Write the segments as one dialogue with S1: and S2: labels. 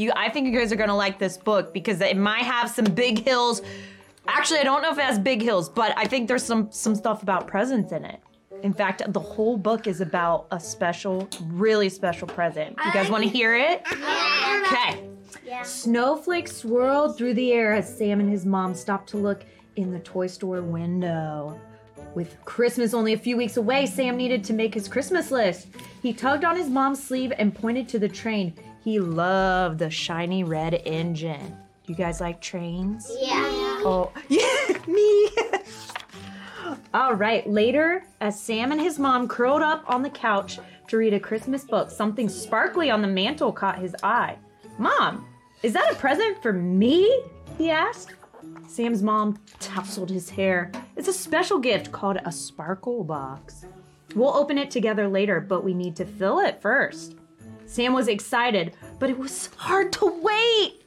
S1: you I think you guys are gonna like this book because it might have some big hills. Actually, I don't know if it has big hills, but I think there's some some stuff about presents in it. In fact, the whole book is about a special, really special present. You guys want to hear it? Okay.
S2: Yeah.
S1: Snowflakes swirled through the air as Sam and his mom stopped to look in the toy store window. With Christmas only a few weeks away, Sam needed to make his Christmas list. He tugged on his mom's sleeve and pointed to the train. He loved the shiny red engine. You guys like trains?
S2: Yeah.
S1: Oh, yeah, me. All right, later, as Sam and his mom curled up on the couch to read a Christmas book, something sparkly on the mantle caught his eye. Mom, is that a present for me? He asked. Sam's mom tousled his hair. It's a special gift called a sparkle box. We'll open it together later, but we need to fill it first. Sam was excited, but it was hard to wait.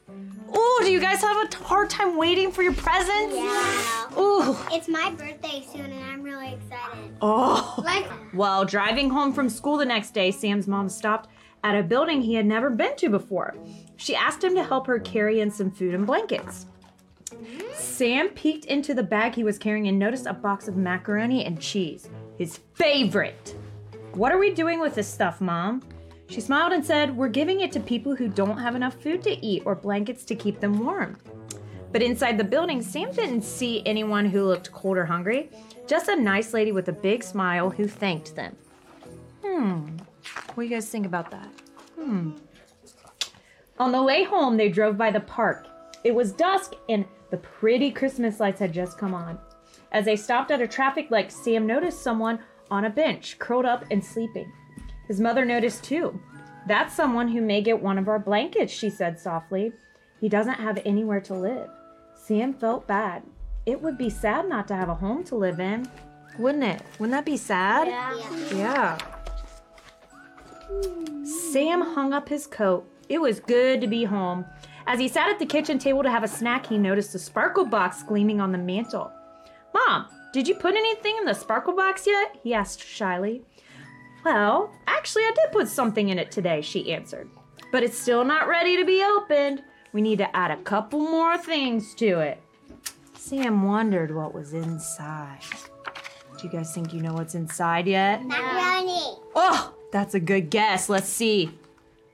S1: Oh, do you guys have a hard time waiting for your presents?
S2: Yeah.
S1: Ooh.
S2: It's my birthday soon, and I'm really excited.
S1: Oh.
S2: Like,
S1: While driving home from school the next day, Sam's mom stopped at a building he had never been to before. She asked him to help her carry in some food and blankets. Sam peeked into the bag he was carrying and noticed a box of macaroni and cheese, his favorite. What are we doing with this stuff, Mom? She smiled and said, We're giving it to people who don't have enough food to eat or blankets to keep them warm. But inside the building, Sam didn't see anyone who looked cold or hungry, just a nice lady with a big smile who thanked them. Hmm. What do you guys think about that? Hmm. On the way home, they drove by the park. It was dusk and the pretty Christmas lights had just come on. As they stopped at a traffic light, Sam noticed someone on a bench, curled up and sleeping. His mother noticed too. That's someone who may get one of our blankets, she said softly. He doesn't have anywhere to live. Sam felt bad. It would be sad not to have a home to live in, wouldn't it? Wouldn't that be sad?
S2: yeah.
S1: Yeah. Sam hung up his coat. It was good to be home. As he sat at the kitchen table to have a snack, he noticed a sparkle box gleaming on the mantle. Mom, did you put anything in the sparkle box yet? He asked shyly. Well, actually, I did put something in it today, she answered. But it's still not ready to be opened. We need to add a couple more things to it. Sam wondered what was inside. Do you guys think you know what's inside yet?
S2: Macaroni.
S1: Oh, that's a good guess. Let's see.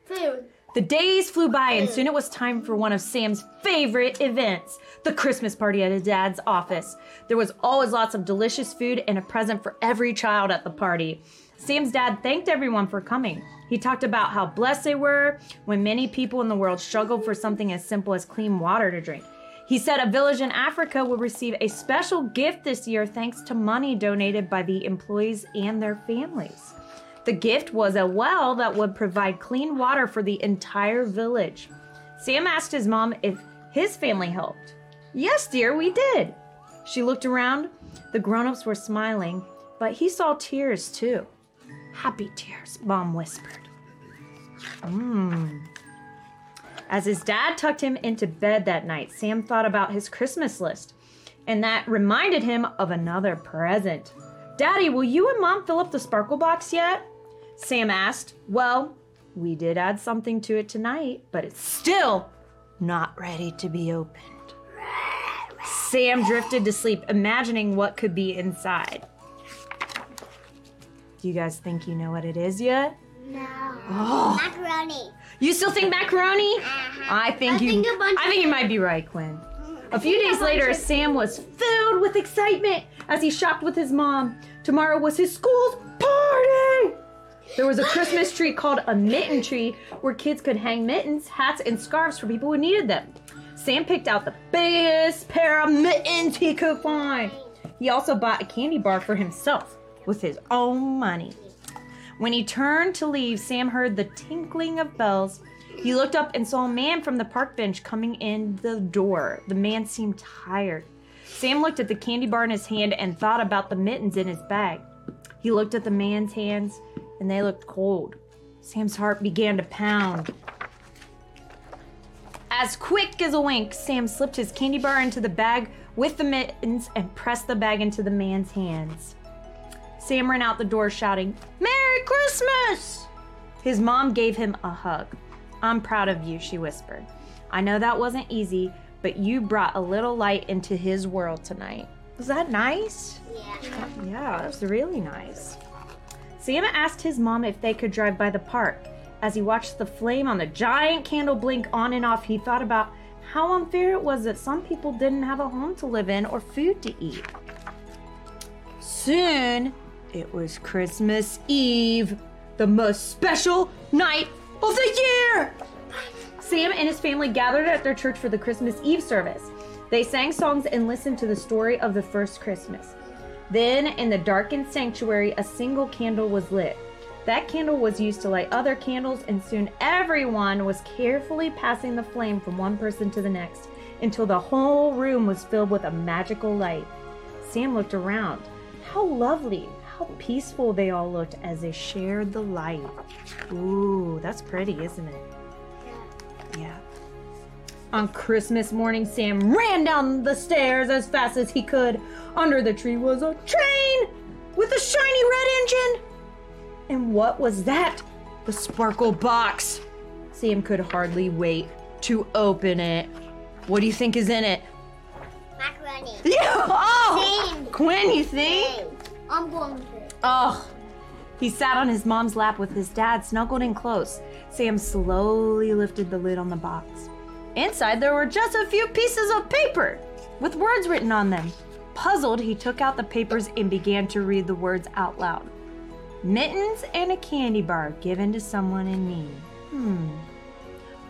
S2: Food.
S1: The days flew by, and soon it was time for one of Sam's favorite events the Christmas party at his dad's office. There was always lots of delicious food and a present for every child at the party. Sam's dad thanked everyone for coming. He talked about how blessed they were when many people in the world struggled for something as simple as clean water to drink. He said a village in Africa will receive a special gift this year thanks to money donated by the employees and their families. The gift was a well that would provide clean water for the entire village. Sam asked his mom if his family helped. Yes, dear, we did. She looked around. The grown ups were smiling, but he saw tears too. Happy tears, Mom whispered. Mmm. As his dad tucked him into bed that night, Sam thought about his Christmas list, and that reminded him of another present. Daddy, will you and Mom fill up the sparkle box yet? Sam asked. Well, we did add something to it tonight, but it's still not ready to be opened. Sam drifted to sleep, imagining what could be inside. Do you guys think you know what it is yet?
S2: No.
S1: Oh,
S2: Macaroni.
S1: you still think macaroni? Uh-huh. I think
S2: I
S1: you.
S2: think a bunch
S1: I think you might be right, Quinn. A few days later, Sam was filled with excitement as he shopped with his mom. Tomorrow was his school's. There was a Christmas tree called a mitten tree where kids could hang mittens, hats, and scarves for people who needed them. Sam picked out the biggest pair of mittens he could find. He also bought a candy bar for himself with his own money. When he turned to leave, Sam heard the tinkling of bells. He looked up and saw a man from the park bench coming in the door. The man seemed tired. Sam looked at the candy bar in his hand and thought about the mittens in his bag. He looked at the man's hands and they looked cold. Sam's heart began to pound. As quick as a wink, Sam slipped his candy bar into the bag with the mittens and pressed the bag into the man's hands. Sam ran out the door shouting, Merry Christmas! His mom gave him a hug. I'm proud of you, she whispered. I know that wasn't easy, but you brought a little light into his world tonight. Was that nice?
S2: Yeah.
S1: Yeah, that was really nice. Sam asked his mom if they could drive by the park. As he watched the flame on the giant candle blink on and off, he thought about how unfair it was that some people didn't have a home to live in or food to eat. Soon, it was Christmas Eve, the most special night of the year. Sam and his family gathered at their church for the Christmas Eve service. They sang songs and listened to the story of the first Christmas. Then, in the darkened sanctuary, a single candle was lit. That candle was used to light other candles, and soon everyone was carefully passing the flame from one person to the next until the whole room was filled with a magical light. Sam looked around. How lovely, how peaceful they all looked as they shared the light. Ooh, that's pretty, isn't it? Yeah. On Christmas morning, Sam ran down the stairs as fast as he could. Under the tree was a train with a shiny red engine. And what was that? The sparkle box. Sam could hardly wait to open it. What do you think is in it?
S2: Macaroni.
S1: Yeah. Oh,
S2: Same.
S1: Quinn, you think?
S2: Same. I'm going to.
S1: Oh. He sat on his mom's lap with his dad snuggled in close. Sam slowly lifted the lid on the box. Inside, there were just a few pieces of paper with words written on them. Puzzled, he took out the papers and began to read the words out loud. Mittens and a candy bar given to someone in need. Hmm.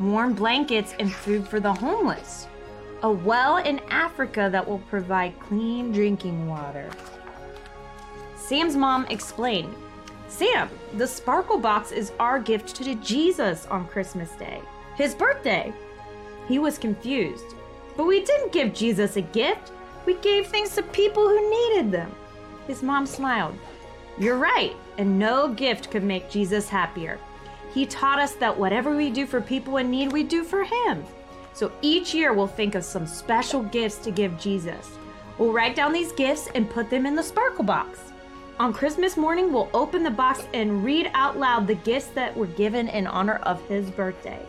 S1: Warm blankets and food for the homeless. A well in Africa that will provide clean drinking water. Sam's mom explained Sam, the sparkle box is our gift to Jesus on Christmas Day, his birthday. He was confused. But we didn't give Jesus a gift, we gave things to people who needed them. His mom smiled. You're right, and no gift could make Jesus happier. He taught us that whatever we do for people in need, we do for Him. So each year we'll think of some special gifts to give Jesus. We'll write down these gifts and put them in the sparkle box. On Christmas morning, we'll open the box and read out loud the gifts that were given in honor of his birthday.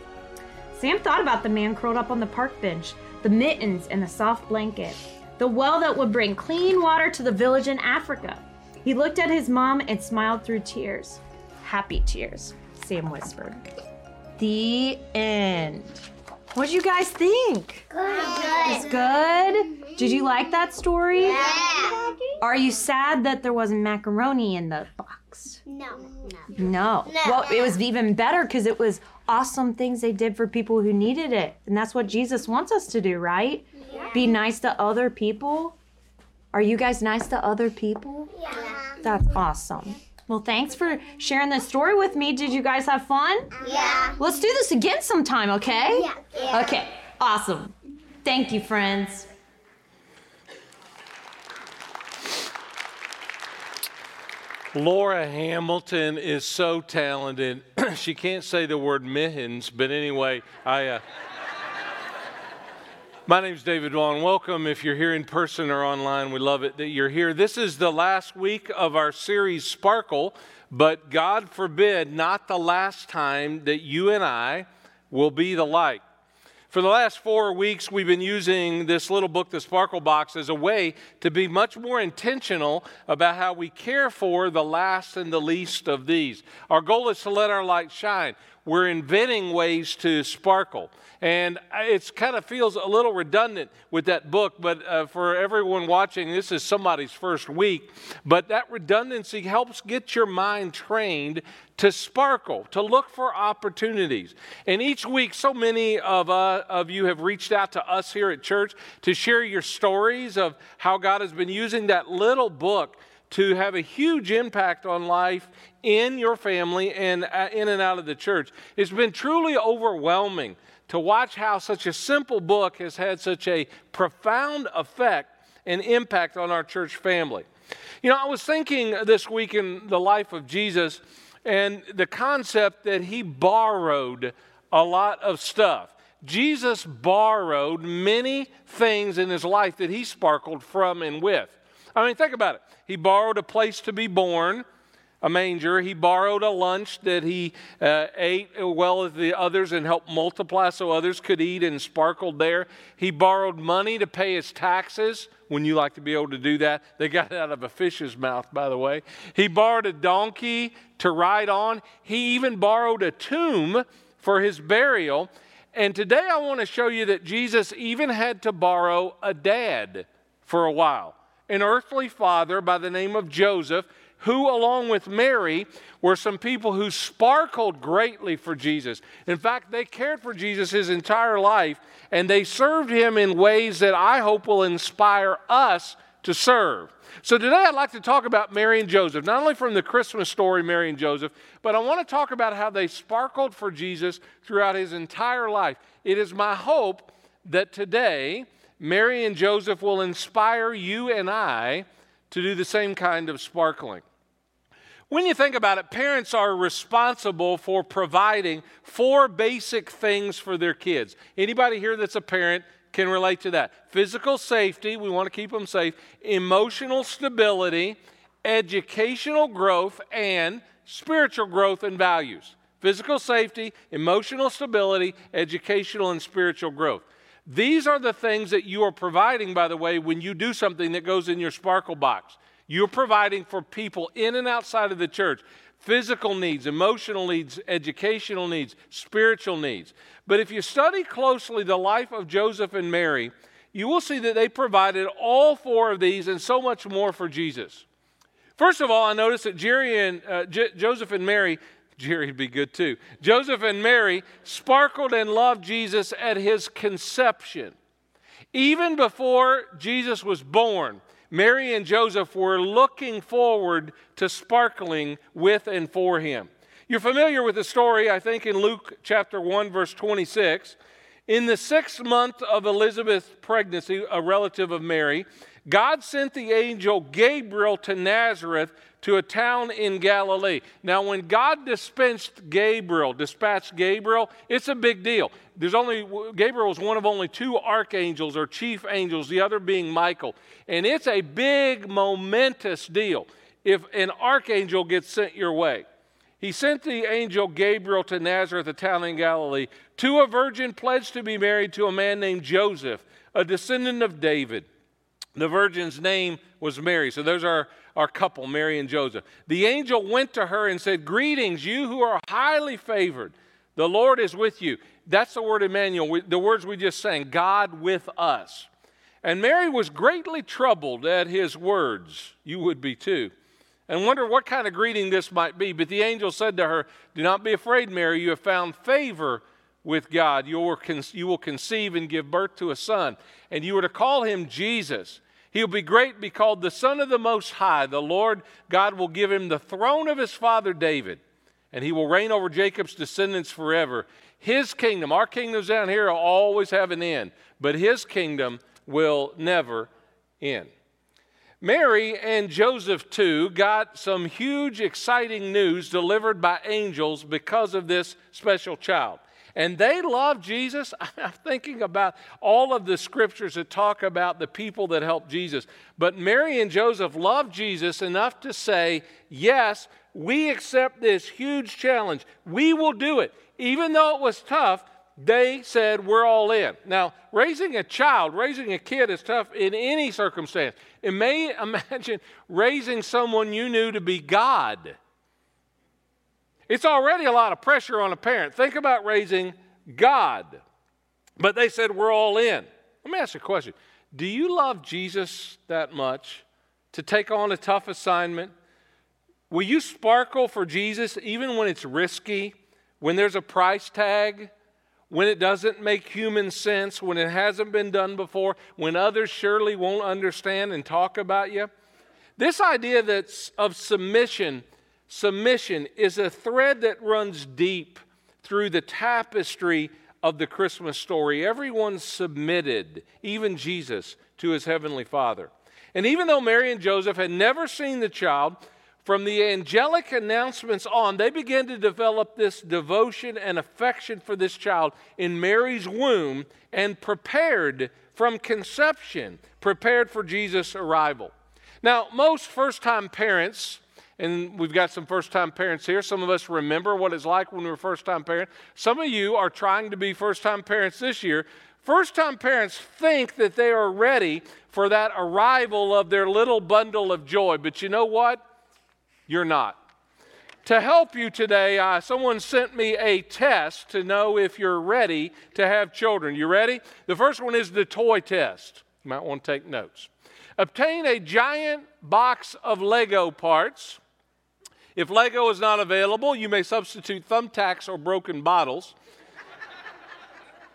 S1: Sam thought about the man curled up on the park bench, the mittens and the soft blanket, the well that would bring clean water to the village in Africa. He looked at his mom and smiled through tears. Happy tears, Sam whispered. The end. What do you guys think? It's
S2: Good.
S1: good? Did you like that story?
S2: Yeah.
S1: Are you sad that there wasn't macaroni in the box?
S2: No. No.
S1: No.
S2: No.
S1: Well, it was even better because it was awesome things they did for people who needed it. And that's what Jesus wants us to do, right? Yeah. Be nice to other people. Are you guys nice to other people?
S2: Yeah.
S1: That's awesome. Well, thanks for sharing this story with me. Did you guys have fun?
S2: Yeah.
S1: Let's do this again sometime, okay?
S2: Yeah. Yeah.
S1: Okay, awesome. Thank you, friends.
S3: Laura Hamilton is so talented. she can't say the word mittens, but anyway, I. Uh, my name's David Vaughn. Welcome if you're here in person or online. We love it that you're here. This is the last week of our series Sparkle, but God forbid, not the last time that you and I will be the light. For the last four weeks, we've been using this little book, The Sparkle Box, as a way to be much more intentional about how we care for the last and the least of these. Our goal is to let our light shine. We're inventing ways to sparkle. And it kind of feels a little redundant with that book, but uh, for everyone watching, this is somebody's first week. But that redundancy helps get your mind trained to sparkle, to look for opportunities. And each week, so many of, uh, of you have reached out to us here at church to share your stories of how God has been using that little book to have a huge impact on life in your family and uh, in and out of the church. It's been truly overwhelming to watch how such a simple book has had such a profound effect and impact on our church family. You know, I was thinking this week in the life of Jesus and the concept that he borrowed a lot of stuff. Jesus borrowed many things in his life that he sparkled from and with. I mean, think about it. He borrowed a place to be born, a manger. He borrowed a lunch that he uh, ate well as the others and helped multiply so others could eat and sparkled there. He borrowed money to pay his taxes. When you like to be able to do that, they got it out of a fish's mouth, by the way. He borrowed a donkey to ride on. He even borrowed a tomb for his burial. And today I want to show you that Jesus even had to borrow a dad for a while, an earthly father by the name of Joseph who, along with Mary, were some people who sparkled greatly for Jesus. In fact, they cared for Jesus his entire life, and they served him in ways that I hope will inspire us to serve. So today I'd like to talk about Mary and Joseph, not only from the Christmas story, Mary and Joseph, but I want to talk about how they sparkled for Jesus throughout his entire life. It is my hope that today Mary and Joseph will inspire you and I to do the same kind of sparkling. When you think about it, parents are responsible for providing four basic things for their kids. Anybody here that's a parent can relate to that. Physical safety, we want to keep them safe, emotional stability, educational growth, and spiritual growth and values. Physical safety, emotional stability, educational and spiritual growth. These are the things that you are providing, by the way, when you do something that goes in your sparkle box. You're providing for people in and outside of the church physical needs, emotional needs, educational needs, spiritual needs. But if you study closely the life of Joseph and Mary, you will see that they provided all four of these and so much more for Jesus. First of all, I noticed that Jerry and uh, J- Joseph and Mary, Jerry would be good too. Joseph and Mary sparkled and loved Jesus at his conception. Even before Jesus was born, Mary and Joseph were looking forward to sparkling with and for him. You're familiar with the story, I think, in Luke chapter 1, verse 26. In the sixth month of Elizabeth's pregnancy, a relative of Mary, God sent the angel Gabriel to Nazareth to a town in Galilee. Now, when God dispensed Gabriel, dispatched Gabriel, it's a big deal. There's only Gabriel was one of only two archangels or chief angels, the other being Michael. And it's a big, momentous deal if an archangel gets sent your way. He sent the angel Gabriel to Nazareth, a town in Galilee, to a virgin pledged to be married to a man named Joseph, a descendant of David. The virgin's name was Mary. So there's our, our couple, Mary and Joseph. The angel went to her and said, Greetings, you who are highly favored. The Lord is with you. That's the word Emmanuel, we, the words we just sang, God with us. And Mary was greatly troubled at his words. You would be too. And wonder what kind of greeting this might be. But the angel said to her, Do not be afraid, Mary. You have found favor with God. You will, conceive and give birth to a son, and you are to call him Jesus. He will be great, be called the Son of the Most High. The Lord God will give him the throne of his father David, and he will reign over Jacob's descendants forever. His kingdom, our kingdoms down here, will always have an end, but his kingdom will never end. Mary and Joseph, too, got some huge, exciting news delivered by angels because of this special child. And they love Jesus. I'm thinking about all of the scriptures that talk about the people that helped Jesus. But Mary and Joseph loved Jesus enough to say, Yes, we accept this huge challenge. We will do it. Even though it was tough, they said, We're all in. Now, raising a child, raising a kid is tough in any circumstance. It may imagine raising someone you knew to be God. It's already a lot of pressure on a parent. Think about raising God. But they said, We're all in. Let me ask you a question Do you love Jesus that much to take on a tough assignment? Will you sparkle for Jesus even when it's risky, when there's a price tag? when it doesn't make human sense, when it hasn't been done before, when others surely won't understand and talk about you. This idea that's of submission Submission is a thread that runs deep through the tapestry of the Christmas story. Everyone submitted, even Jesus, to his heavenly Father. And even though Mary and Joseph had never seen the child, from the angelic announcements on, they began to develop this devotion and affection for this child in Mary's womb and prepared from conception, prepared for Jesus' arrival. Now, most first time parents And we've got some first time parents here. Some of us remember what it's like when we were first time parents. Some of you are trying to be first time parents this year. First time parents think that they are ready for that arrival of their little bundle of joy. But you know what? You're not. To help you today, uh, someone sent me a test to know if you're ready to have children. You ready? The first one is the toy test. You might want to take notes. Obtain a giant box of Lego parts. If Lego is not available, you may substitute thumbtacks or broken bottles.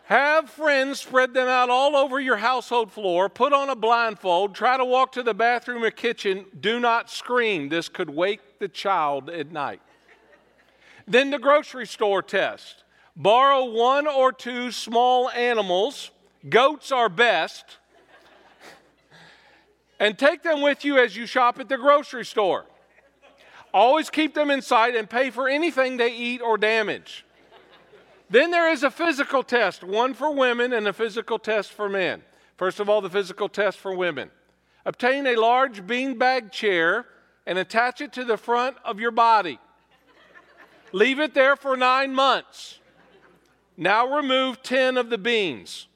S3: Have friends spread them out all over your household floor. Put on a blindfold. Try to walk to the bathroom or kitchen. Do not scream. This could wake the child at night. Then the grocery store test. Borrow one or two small animals. Goats are best. and take them with you as you shop at the grocery store. Always keep them in sight and pay for anything they eat or damage. Then there is a physical test, one for women and a physical test for men. First of all, the physical test for women. Obtain a large beanbag chair and attach it to the front of your body. Leave it there for nine months. Now remove 10 of the beans.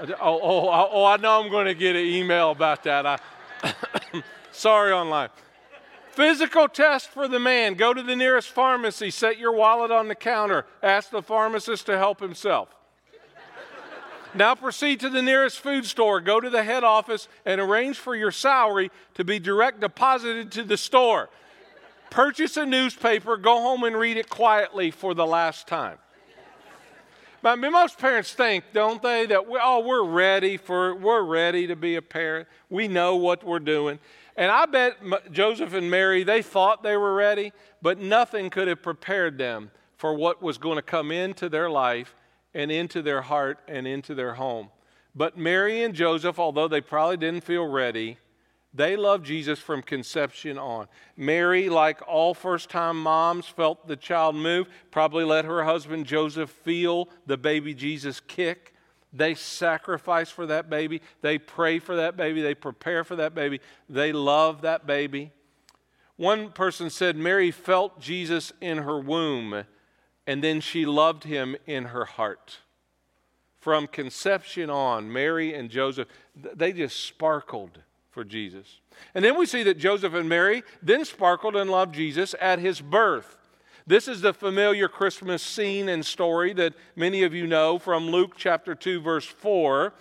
S3: Oh, oh, oh, oh I know I'm going to get an email about that. I, sorry, online. Physical test for the man. Go to the nearest pharmacy, set your wallet on the counter, ask the pharmacist to help himself. now proceed to the nearest food store, go to the head office, and arrange for your salary to be direct deposited to the store. Purchase a newspaper, go home and read it quietly for the last time. But most parents think, don't they, that we, oh, we're ready for we're ready to be a parent. We know what we're doing. And I bet Joseph and Mary, they thought they were ready, but nothing could have prepared them for what was going to come into their life and into their heart and into their home. But Mary and Joseph, although they probably didn't feel ready, they loved Jesus from conception on. Mary, like all first time moms, felt the child move, probably let her husband Joseph feel the baby Jesus kick. They sacrifice for that baby. They pray for that baby. They prepare for that baby. They love that baby. One person said Mary felt Jesus in her womb and then she loved him in her heart. From conception on, Mary and Joseph, they just sparkled for Jesus. And then we see that Joseph and Mary then sparkled and loved Jesus at his birth. This is the familiar Christmas scene and story that many of you know from Luke chapter 2, verse 4.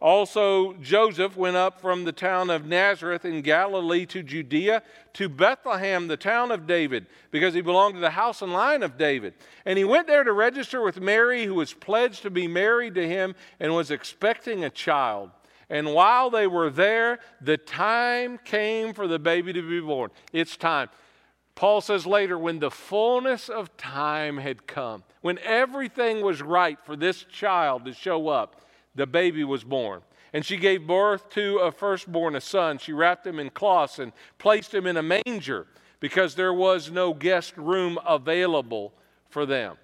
S3: Also, Joseph went up from the town of Nazareth in Galilee to Judea to Bethlehem, the town of David, because he belonged to the house and line of David. And he went there to register with Mary, who was pledged to be married to him and was expecting a child. And while they were there, the time came for the baby to be born. It's time. Paul says later, when the fullness of time had come, when everything was right for this child to show up, the baby was born. And she gave birth to a firstborn, a son. She wrapped him in cloths and placed him in a manger because there was no guest room available for them.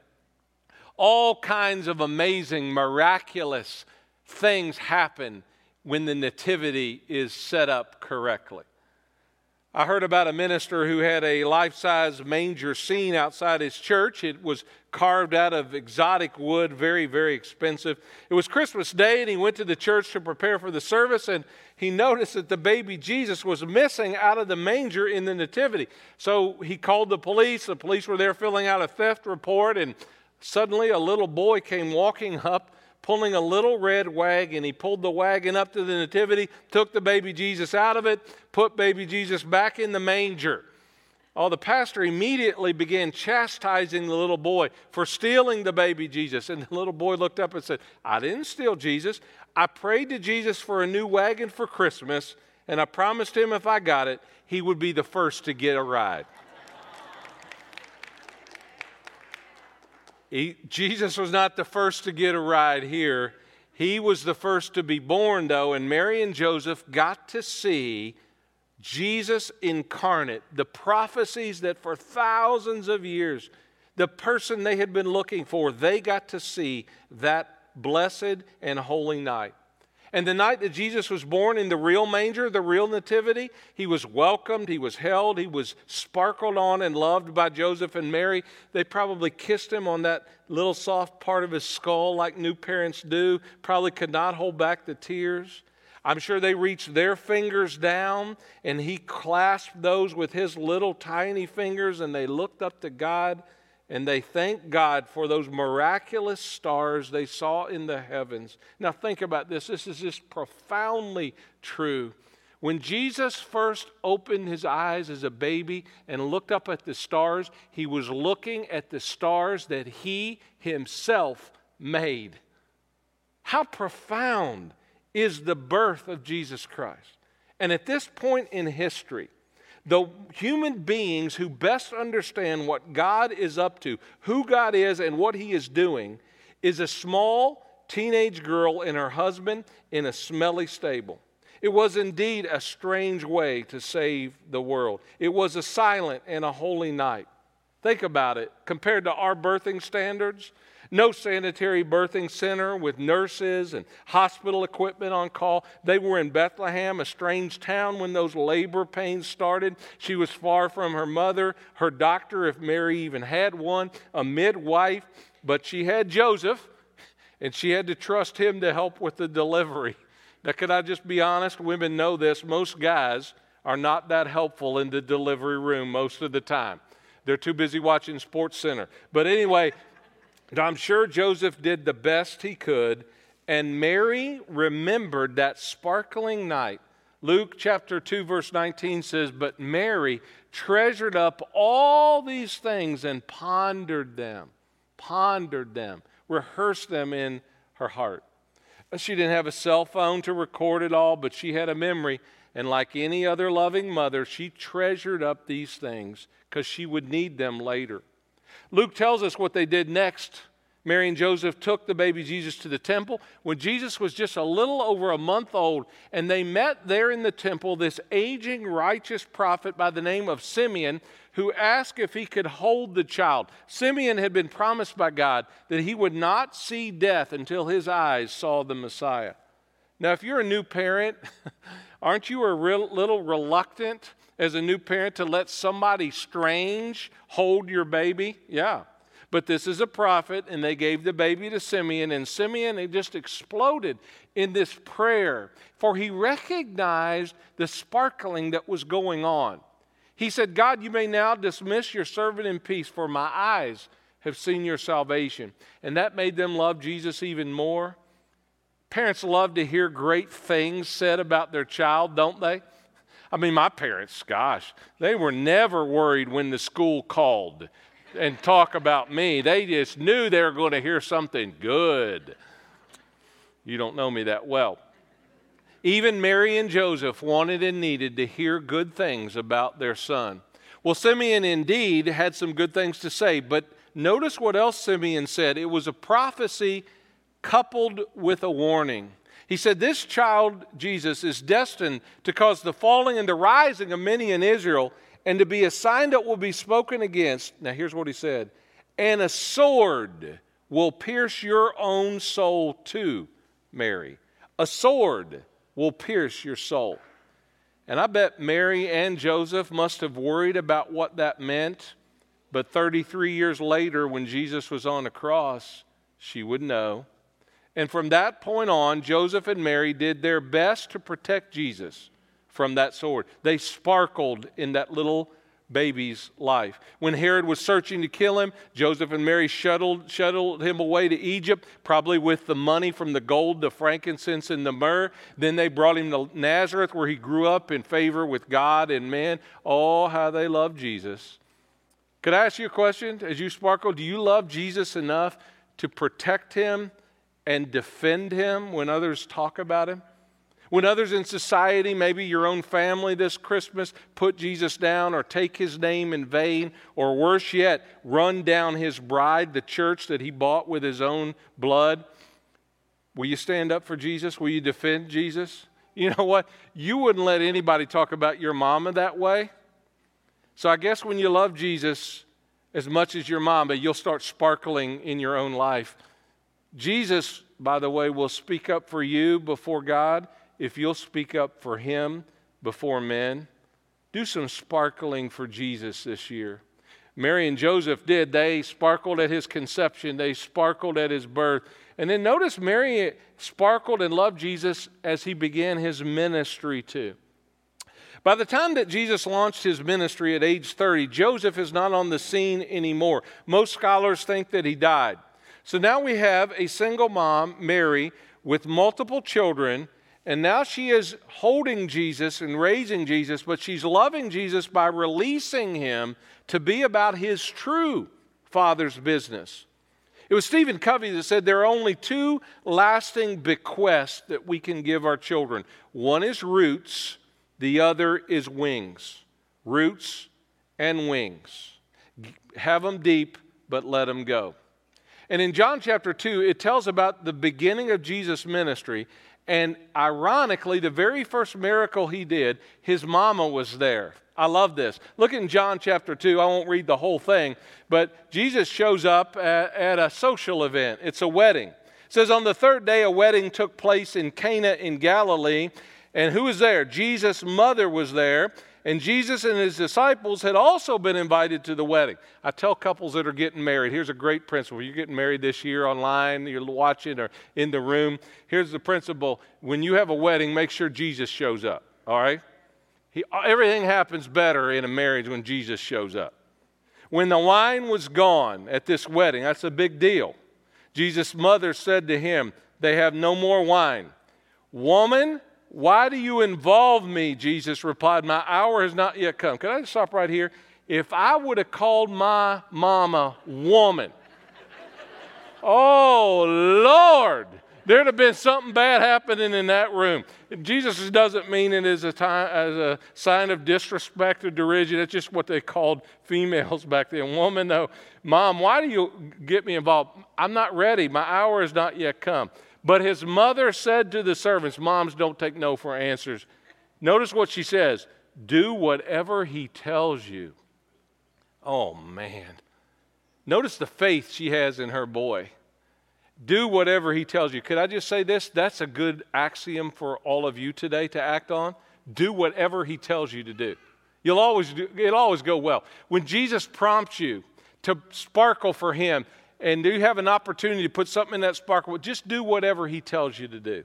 S3: All kinds of amazing, miraculous things happen when the nativity is set up correctly. I heard about a minister who had a life size manger scene outside his church. It was carved out of exotic wood, very, very expensive. It was Christmas Day, and he went to the church to prepare for the service, and he noticed that the baby Jesus was missing out of the manger in the Nativity. So he called the police. The police were there filling out a theft report, and suddenly a little boy came walking up pulling a little red wagon. He pulled the wagon up to the nativity, took the baby Jesus out of it, put baby Jesus back in the manger. Oh, the pastor immediately began chastising the little boy for stealing the baby Jesus. And the little boy looked up and said, I didn't steal Jesus. I prayed to Jesus for a new wagon for Christmas, and I promised him if I got it, he would be the first to get a ride. He, Jesus was not the first to get a ride here. He was the first to be born, though, and Mary and Joseph got to see Jesus incarnate, the prophecies that for thousands of years, the person they had been looking for, they got to see that blessed and holy night. And the night that Jesus was born in the real manger, the real nativity, he was welcomed, he was held, he was sparkled on and loved by Joseph and Mary. They probably kissed him on that little soft part of his skull like new parents do, probably could not hold back the tears. I'm sure they reached their fingers down and he clasped those with his little tiny fingers and they looked up to God and they thanked God for those miraculous stars they saw in the heavens. Now, think about this. This is just profoundly true. When Jesus first opened his eyes as a baby and looked up at the stars, he was looking at the stars that he himself made. How profound is the birth of Jesus Christ? And at this point in history, the human beings who best understand what God is up to, who God is, and what He is doing, is a small teenage girl and her husband in a smelly stable. It was indeed a strange way to save the world. It was a silent and a holy night. Think about it. Compared to our birthing standards, no sanitary birthing center with nurses and hospital equipment on call. They were in Bethlehem, a strange town, when those labor pains started. She was far from her mother, her doctor, if Mary even had one, a midwife, but she had Joseph, and she had to trust him to help with the delivery. Now, could I just be honest? Women know this. Most guys are not that helpful in the delivery room most of the time. They're too busy watching Sports Center. But anyway, I'm sure Joseph did the best he could, and Mary remembered that sparkling night. Luke chapter 2, verse 19 says, But Mary treasured up all these things and pondered them, pondered them, rehearsed them in her heart. Uh, she didn't have a cell phone to record it all, but she had a memory. And like any other loving mother, she treasured up these things because she would need them later. Luke tells us what they did next. Mary and Joseph took the baby Jesus to the temple when Jesus was just a little over a month old, and they met there in the temple this aging righteous prophet by the name of Simeon who asked if he could hold the child. Simeon had been promised by God that he would not see death until his eyes saw the Messiah. Now, if you're a new parent, aren't you a real, little reluctant as a new parent to let somebody strange hold your baby? Yeah. But this is a prophet, and they gave the baby to Simeon, and Simeon it just exploded in this prayer, for he recognized the sparkling that was going on. He said, God, you may now dismiss your servant in peace, for my eyes have seen your salvation. And that made them love Jesus even more. Parents love to hear great things said about their child, don't they? I mean, my parents, gosh, they were never worried when the school called and talk about me. They just knew they were going to hear something good. You don't know me that well. Even Mary and Joseph wanted and needed to hear good things about their son. Well, Simeon indeed had some good things to say, but notice what else Simeon said. It was a prophecy coupled with a warning. He said, This child, Jesus, is destined to cause the falling and the rising of many in Israel, and to be a sign that will be spoken against. Now, here's what he said and a sword will pierce your own soul too, Mary. A sword will pierce your soul. And I bet Mary and Joseph must have worried about what that meant. But 33 years later, when Jesus was on the cross, she would know. And from that point on, Joseph and Mary did their best to protect Jesus from that sword. They sparkled in that little baby's life. When Herod was searching to kill him, Joseph and Mary shuttled, shuttled him away to Egypt, probably with the money from the gold, the frankincense, and the myrrh. Then they brought him to Nazareth, where he grew up in favor with God and man. Oh, how they loved Jesus. Could I ask you a question as you sparkle? Do you love Jesus enough to protect him and defend him when others talk about him? When others in society, maybe your own family this Christmas, put Jesus down or take his name in vain, or worse yet, run down his bride, the church that he bought with his own blood, will you stand up for Jesus? Will you defend Jesus? You know what? You wouldn't let anybody talk about your mama that way. So I guess when you love Jesus as much as your mama, you'll start sparkling in your own life. Jesus by the way, will speak up for you before God if you'll speak up for Him before men. Do some sparkling for Jesus this year. Mary and Joseph did. They sparkled at his conception, they sparkled at his birth. And then notice Mary sparkled and loved Jesus as he began his ministry too. By the time that Jesus launched his ministry at age 30, Joseph is not on the scene anymore. Most scholars think that he died. So now we have a single mom, Mary, with multiple children, and now she is holding Jesus and raising Jesus, but she's loving Jesus by releasing him to be about his true father's business. It was Stephen Covey that said there are only two lasting bequests that we can give our children one is roots, the other is wings. Roots and wings. Have them deep, but let them go. And in John chapter 2, it tells about the beginning of Jesus' ministry. And ironically, the very first miracle he did, his mama was there. I love this. Look in John chapter 2. I won't read the whole thing, but Jesus shows up at, at a social event. It's a wedding. It says, On the third day, a wedding took place in Cana in Galilee. And who was there? Jesus' mother was there. And Jesus and his disciples had also been invited to the wedding. I tell couples that are getting married, here's a great principle. You're getting married this year online, you're watching or in the room. Here's the principle when you have a wedding, make sure Jesus shows up, all right? He, everything happens better in a marriage when Jesus shows up. When the wine was gone at this wedding, that's a big deal. Jesus' mother said to him, They have no more wine. Woman, why do you involve me? Jesus replied, My hour has not yet come. Can I just stop right here? If I would have called my mama woman, oh Lord, there'd have been something bad happening in that room. Jesus doesn't mean it as a, time, as a sign of disrespect or derision. That's just what they called females back then. Woman, though, Mom, why do you get me involved? I'm not ready. My hour has not yet come. But his mother said to the servants, Moms don't take no for answers. Notice what she says do whatever he tells you. Oh, man. Notice the faith she has in her boy. Do whatever he tells you. Could I just say this? That's a good axiom for all of you today to act on. Do whatever he tells you to do. You'll always do, it'll always go well. When Jesus prompts you to sparkle for him, and do you have an opportunity to put something in that sparkle, just do whatever he tells you to do.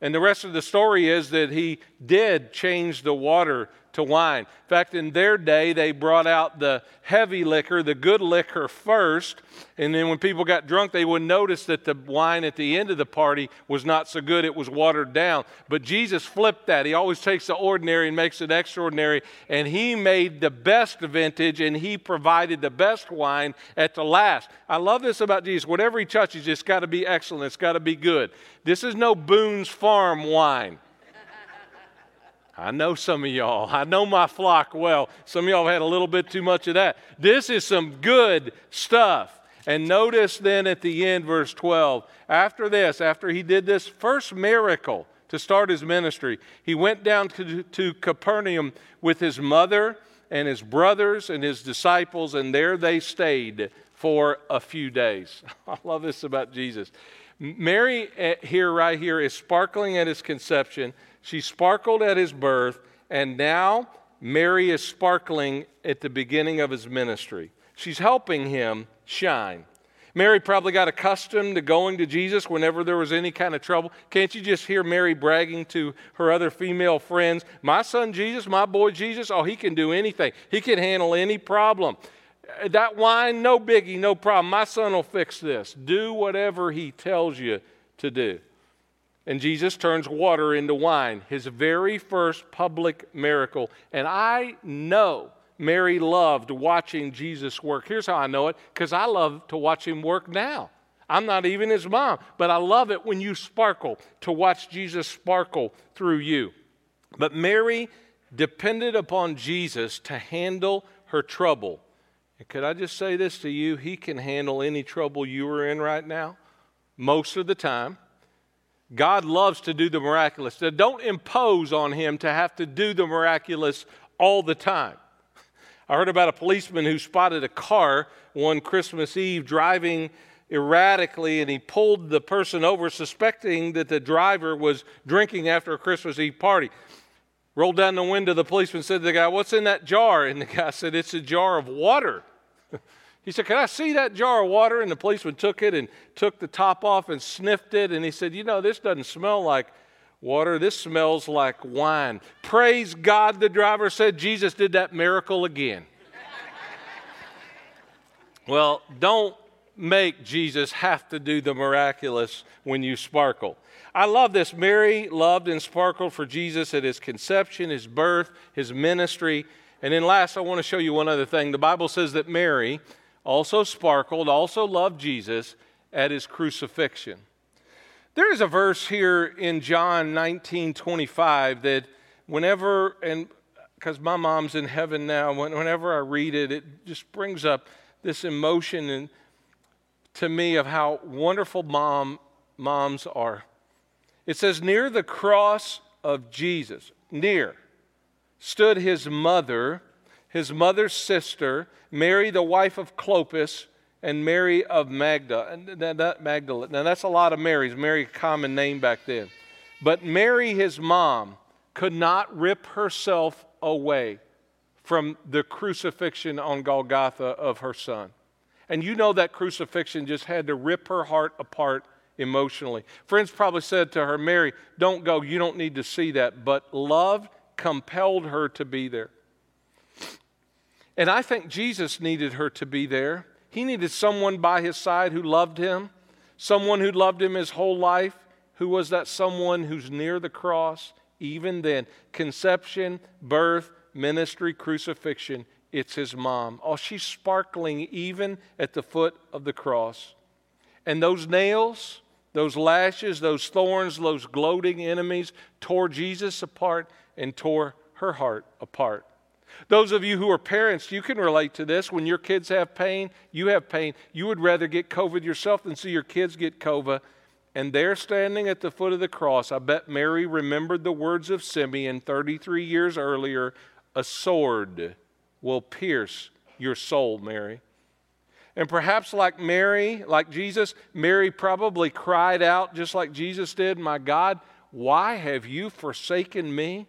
S3: And the rest of the story is that he did change the water to wine. In fact, in their day, they brought out the heavy liquor, the good liquor first, and then when people got drunk, they would notice that the wine at the end of the party was not so good, it was watered down. But Jesus flipped that. He always takes the ordinary and makes it extraordinary, and he made the best vintage and he provided the best wine at the last. I love this about Jesus. Whatever he touches, it's got to be excellent, it's got to be good. This is no Boone's Farm wine. I know some of y'all. I know my flock well. Some of y'all had a little bit too much of that. This is some good stuff. And notice then at the end, verse 12, after this, after he did this first miracle to start his ministry, he went down to, to Capernaum with his mother and his brothers and his disciples, and there they stayed for a few days. I love this about Jesus. Mary, eh, here, right here, is sparkling at his conception. She sparkled at his birth, and now Mary is sparkling at the beginning of his ministry. She's helping him shine. Mary probably got accustomed to going to Jesus whenever there was any kind of trouble. Can't you just hear Mary bragging to her other female friends? My son Jesus, my boy Jesus, oh, he can do anything. He can handle any problem. That wine, no biggie, no problem. My son will fix this. Do whatever he tells you to do and Jesus turns water into wine, his very first public miracle. And I know Mary loved watching Jesus work. Here's how I know it because I love to watch him work now. I'm not even his mom, but I love it when you sparkle, to watch Jesus sparkle through you. But Mary depended upon Jesus to handle her trouble. And could I just say this to you? He can handle any trouble you are in right now, most of the time. God loves to do the miraculous. So don't impose on him to have to do the miraculous all the time. I heard about a policeman who spotted a car one Christmas Eve driving erratically and he pulled the person over, suspecting that the driver was drinking after a Christmas Eve party. Rolled down the window, the policeman said to the guy, What's in that jar? And the guy said, It's a jar of water. He said, Can I see that jar of water? And the policeman took it and took the top off and sniffed it. And he said, You know, this doesn't smell like water. This smells like wine. Praise God, the driver said. Jesus did that miracle again. well, don't make Jesus have to do the miraculous when you sparkle. I love this. Mary loved and sparkled for Jesus at his conception, his birth, his ministry. And then last, I want to show you one other thing. The Bible says that Mary also sparkled, also loved Jesus at his crucifixion. There is a verse here in John 19 25 that whenever, and because my mom's in heaven now, whenever I read it, it just brings up this emotion and to me of how wonderful mom, moms are. It says, Near the cross of Jesus, near, stood his mother, his mother's sister, Mary, the wife of Clopas, and Mary of Magda. That, Magdalene. Now, that's a lot of Marys. Mary, a common name back then. But Mary, his mom, could not rip herself away from the crucifixion on Golgotha of her son. And you know that crucifixion just had to rip her heart apart emotionally. Friends probably said to her, Mary, don't go. You don't need to see that. But love compelled her to be there. And I think Jesus needed her to be there. He needed someone by his side who loved him, someone who loved him his whole life. Who was that someone who's near the cross? Even then, conception, birth, ministry, crucifixion, it's his mom. Oh, she's sparkling even at the foot of the cross. And those nails, those lashes, those thorns, those gloating enemies tore Jesus apart and tore her heart apart. Those of you who are parents, you can relate to this. When your kids have pain, you have pain. You would rather get COVID yourself than see your kids get COVID. And there, standing at the foot of the cross, I bet Mary remembered the words of Simeon 33 years earlier a sword will pierce your soul, Mary. And perhaps, like Mary, like Jesus, Mary probably cried out just like Jesus did, My God, why have you forsaken me?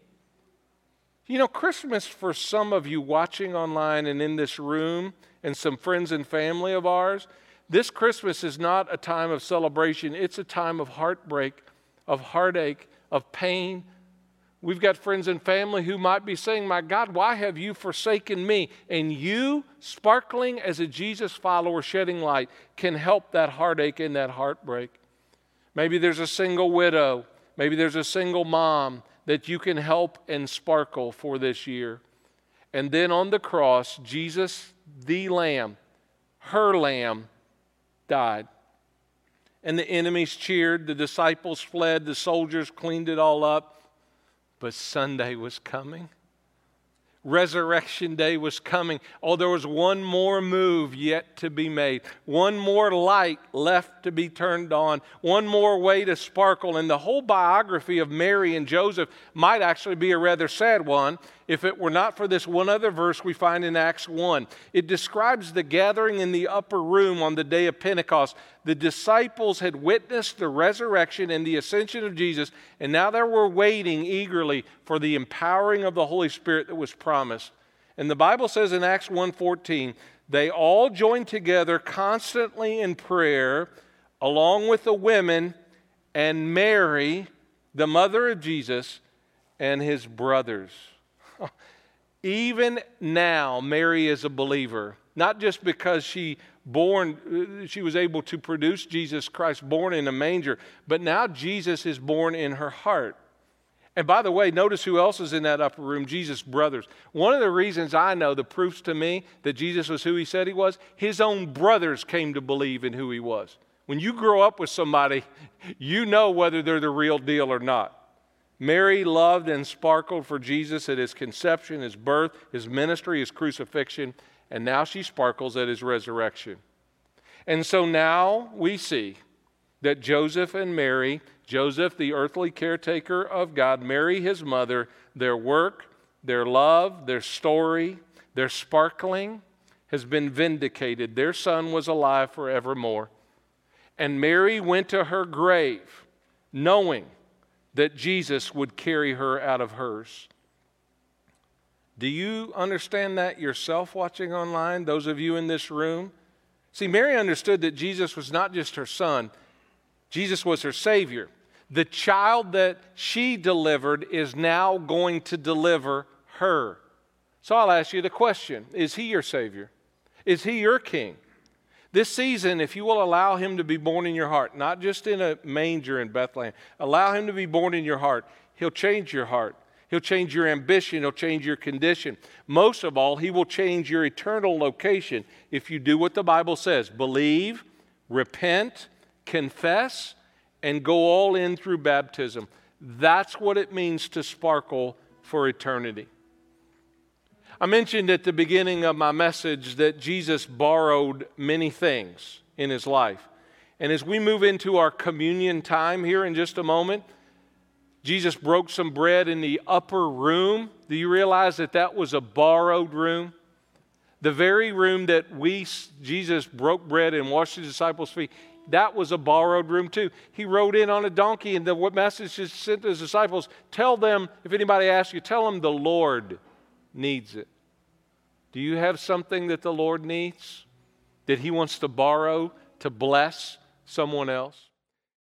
S3: You know, Christmas for some of you watching online and in this room, and some friends and family of ours, this Christmas is not a time of celebration. It's a time of heartbreak, of heartache, of pain, We've got friends and family who might be saying, My God, why have you forsaken me? And you, sparkling as a Jesus follower, shedding light, can help that heartache and that heartbreak. Maybe there's a single widow, maybe there's a single mom that you can help and sparkle for this year. And then on the cross, Jesus, the Lamb, her Lamb, died. And the enemies cheered, the disciples fled, the soldiers cleaned it all up. But Sunday was coming. Resurrection Day was coming. Oh, there was one more move yet to be made, one more light left to be turned on, one more way to sparkle. And the whole biography of Mary and Joseph might actually be a rather sad one if it were not for this one other verse we find in Acts 1. It describes the gathering in the upper room on the day of Pentecost. The disciples had witnessed the resurrection and the ascension of Jesus, and now they were waiting eagerly for the empowering of the Holy Spirit that was promised. And the Bible says in Acts 1:14, they all joined together constantly in prayer along with the women and Mary, the mother of Jesus, and his brothers. Even now, Mary is a believer, not just because she born uh, she was able to produce Jesus Christ born in a manger, but now Jesus is born in her heart. And by the way, notice who else is in that upper room Jesus' brothers. One of the reasons I know the proofs to me that Jesus was who he said he was, his own brothers came to believe in who he was. When you grow up with somebody, you know whether they're the real deal or not. Mary loved and sparkled for Jesus at his conception, his birth, his ministry, his crucifixion, and now she sparkles at his resurrection. And so now we see that Joseph and Mary, Joseph, the earthly caretaker of God, Mary, his mother, their work, their love, their story, their sparkling has been vindicated. Their son was alive forevermore. And Mary went to her grave knowing that Jesus would carry her out of hers. Do you understand that yourself watching online, those of you in this room? See, Mary understood that Jesus was not just her son, Jesus was her Savior. The child that she delivered is now going to deliver her. So I'll ask you the question Is he your Savior? Is he your King? This season, if you will allow him to be born in your heart, not just in a manger in Bethlehem, allow him to be born in your heart, he'll change your heart. He'll change your ambition. He'll change your condition. Most of all, He will change your eternal location if you do what the Bible says believe, repent, confess, and go all in through baptism. That's what it means to sparkle for eternity. I mentioned at the beginning of my message that Jesus borrowed many things in his life. And as we move into our communion time here in just a moment, Jesus broke some bread in the upper room. Do you realize that that was a borrowed room? The very room that we, Jesus broke bread and washed his disciples' feet, that was a borrowed room too. He rode in on a donkey, and the what message is sent to his disciples tell them, if anybody asks you, tell them the Lord needs it. Do you have something that the Lord needs? That he wants to borrow to bless someone else?